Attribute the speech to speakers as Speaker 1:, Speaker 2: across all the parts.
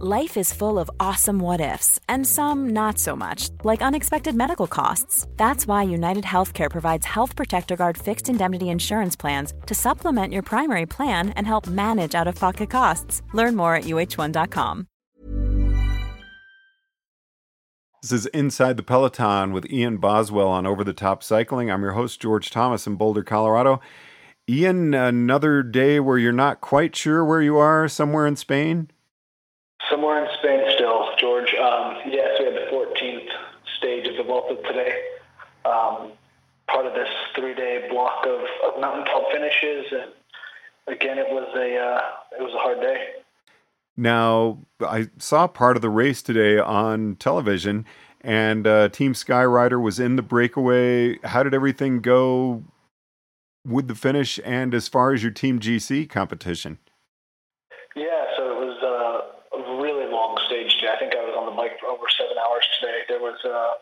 Speaker 1: Life is full of awesome what ifs, and some not so much, like unexpected medical costs. That's why United Healthcare provides Health Protector Guard fixed indemnity insurance plans to supplement your primary plan and help manage out of pocket costs. Learn more at uh1.com.
Speaker 2: This is Inside the Peloton with Ian Boswell on Over the Top Cycling. I'm your host, George Thomas in Boulder, Colorado. Ian, another day where you're not quite sure where you are, somewhere in Spain?
Speaker 3: Somewhere in Spain still, George. Um, yes, we had the 14th stage of the Vuelta today. Um, part of this three-day block of, of mountaintop finishes, and again, it was a uh, it was a hard day.
Speaker 2: Now, I saw part of the race today on television, and uh, Team Sky rider was in the breakaway. How did everything go with the finish, and as far as your Team GC competition?
Speaker 3: Yeah, so it was uh, a really long stage today. I think I was on the bike for over seven hours today. There was uh,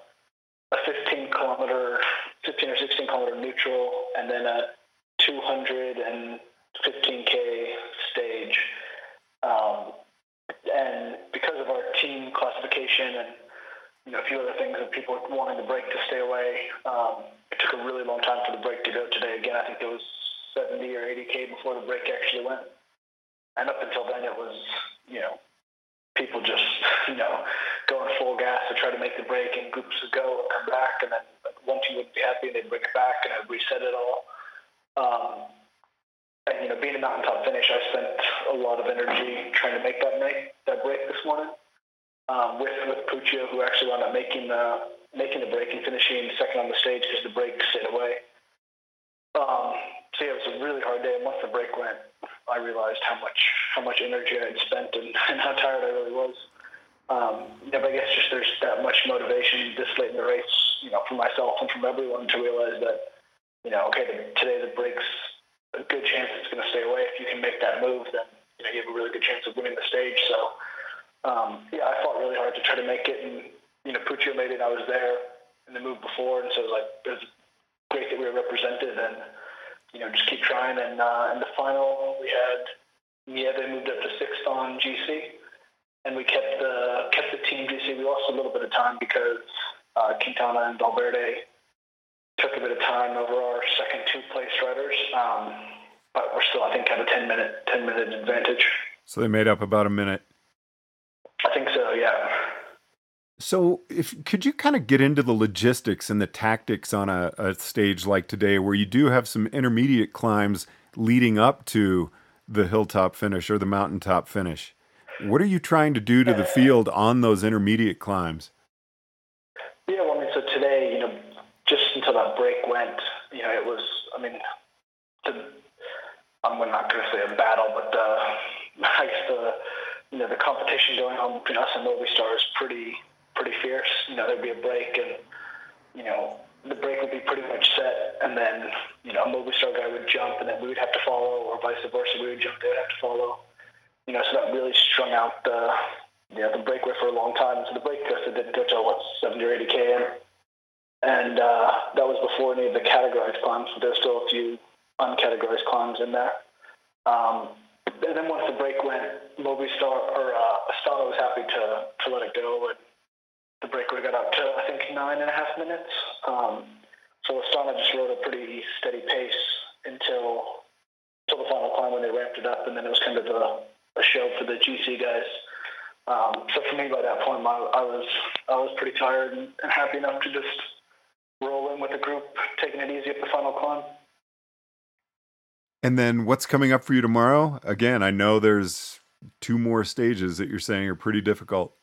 Speaker 3: a 15 kilometer, 15 or 16 kilometer neutral, and then a 215k stage. Um, and because of our team classification and you know a few other things that people wanting the break to stay away, um, it took a really long time for the break to go today. Again, I think it was 70 or 80k before the break actually went, and up until then it was you know people just you know going full gas to try to make the break, and groups would go and come back, and then one team would be happy they'd bring it back, and I'd reset it all. Um, and you know, being a mountaintop finish, I spent a lot of energy trying to make that make that break this morning um, with with Puccio, who actually wound up making the making the break and finishing second on the stage because the break stayed away. Um, so yeah, it was a really hard day. And once the break went, I realized how much how much energy I had spent and, and how tired I really was. Um, yeah, but I guess just there's that much motivation this late in the race, you know, for myself and from everyone to realize that, you know, okay, today the break's a good chance it's going to stay away. If you can make that move, then you know you have a really good chance of winning the stage. So um, yeah, I fought really hard to try to make it, and you know Puccio made it. I was there in the move before, and so it was like it was great that we were represented, and you know just keep trying. And uh, in the final, we had Nieve moved up to sixth GC. We lost a little bit of time because uh, Quintana and Valverde took a bit of time over our second two place riders, um, but we're still, I think, have a ten minute ten minute advantage.
Speaker 2: So they made up about a minute.
Speaker 3: I think so. Yeah.
Speaker 2: So, if could you kind of get into the logistics and the tactics on a, a stage like today, where you do have some intermediate climbs leading up to the hilltop finish or the mountaintop finish? What are you trying to do to the field uh, on those intermediate climbs?
Speaker 3: Yeah, well, I mean, so today, you know, just until that break went, you know, it was, I mean, the, I'm not going to say a battle, but the, I guess the, you know, the competition going on between us and Movistar is pretty, pretty fierce. You know, there'd be a break and, you know, the break would be pretty much set, and then, you know, a Movistar guy would jump, and then we would have to follow, or vice versa, we would jump, they would have to follow. You know, so that really strung out the, you know, the breakaway for a long time. So the break test didn't go till, what, 70 or 80 km and uh, that was before any of the categorized climbs. But there's still a few uncategorized climbs in there. Um, and then once the break went, Movistar or uh, Astana was happy to to let it go, and the breakaway got up to I think nine and a half minutes. Um, so Astana just rode a pretty steady pace until until the final climb when they ramped it up, and then it was kind of a, a show for the GC guys. Um, so for me, by that point, I, I was I was pretty tired and, and happy enough to just roll in with the group, taking it easy up the final climb.
Speaker 2: And then what's coming up for you tomorrow? Again, I know there's two more stages that you're saying are pretty difficult.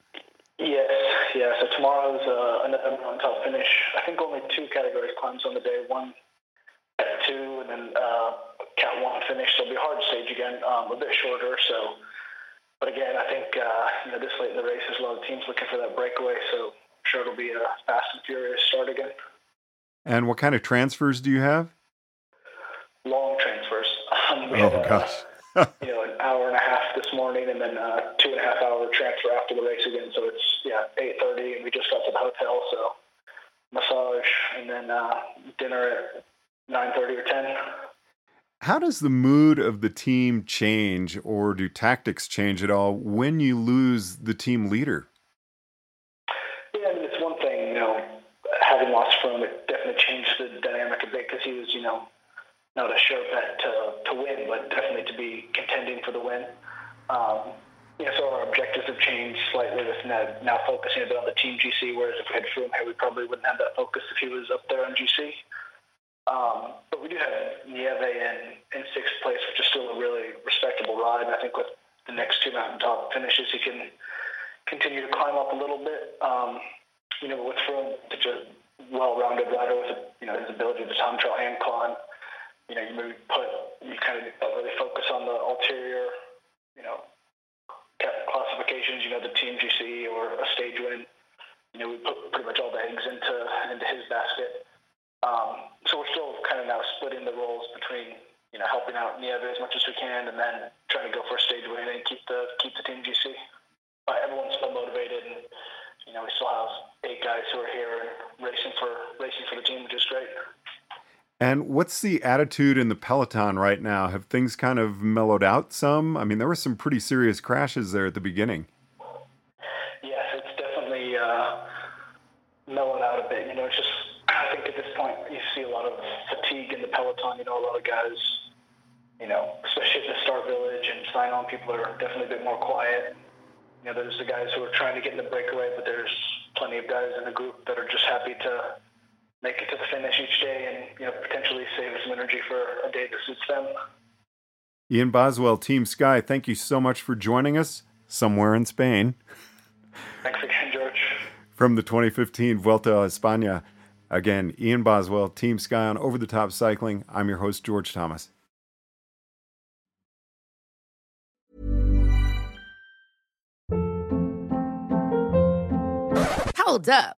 Speaker 3: Yes, yeah. So tomorrow's uh, another mountaintop finish. I think only two categories climbs on the day. One at two, and then uh, cat one finish. So it'll be a hard stage again, um, a bit shorter. So, but again, I think uh, you know this late in the race, there's a lot of teams looking for that breakaway. So I'm sure it'll be a fast and furious start again.
Speaker 2: And what kind of transfers do you have?
Speaker 3: Long transfers. Um,
Speaker 2: oh
Speaker 3: had,
Speaker 2: gosh.
Speaker 3: Uh, you know, an hour and a half this morning, and then uh, two and a half hour transfer after the race again. So it's yeah, eight thirty, and we just got to the hotel. So massage, and then uh, dinner at nine thirty or ten.
Speaker 2: How does the mood of the team change, or do tactics change at all when you lose the team leader?
Speaker 3: Yeah, I mean, it's one thing, you know, having lost Froome, it definitely changed the dynamic a bit because he was, you know, not a sure bet to, to win, but definitely to be contending for the win. Um, so our objectives have changed slightly with now, now focusing a bit on the team GC, whereas if we had Froome here, we probably wouldn't have that focus if he was up there on GC. Um, but we do have Nieve in, in sixth place, which is still a really respectable ride. I think with the next two mountaintop finishes, he can continue to climb up a little bit. Um, you know, with Froome, such a well-rounded rider with you know his ability to time trial and climb. You know, you maybe put you kind of really focus on the ulterior, you know, classifications. You know, the team GC or a stage win. You know, we put pretty much all the eggs into into his basket. Um, so we're still kind of now splitting the roles between you know helping out Nieve as much as we can, and then trying to go for a stage win and keep the keep the team GC. But everyone's still motivated, and you know we still have eight guys who are here and racing for racing for the team, which is great.
Speaker 2: And what's the attitude in the peloton right now? Have things kind of mellowed out some? I mean, there were some pretty serious crashes there at the beginning.
Speaker 3: Yes, it's definitely uh, mellowed out a bit. You know, it's just I think at this point you see a lot of fatigue in the peloton. You know, a lot of guys, you know, especially at the start village and sign on, people are definitely a bit more quiet. You know, there's the guys who are trying to get in the breakaway, but there's plenty of guys in the group that are just happy to make it to the finish each day and you know potentially save some energy for a day that suits them.
Speaker 2: Ian Boswell, Team Sky, thank you so much for joining us somewhere in Spain.
Speaker 3: Thanks again, George.
Speaker 2: From the 2015 Vuelta a España. Again, Ian Boswell, Team Sky on Over the Top Cycling. I'm your host, George Thomas.
Speaker 4: Hold up.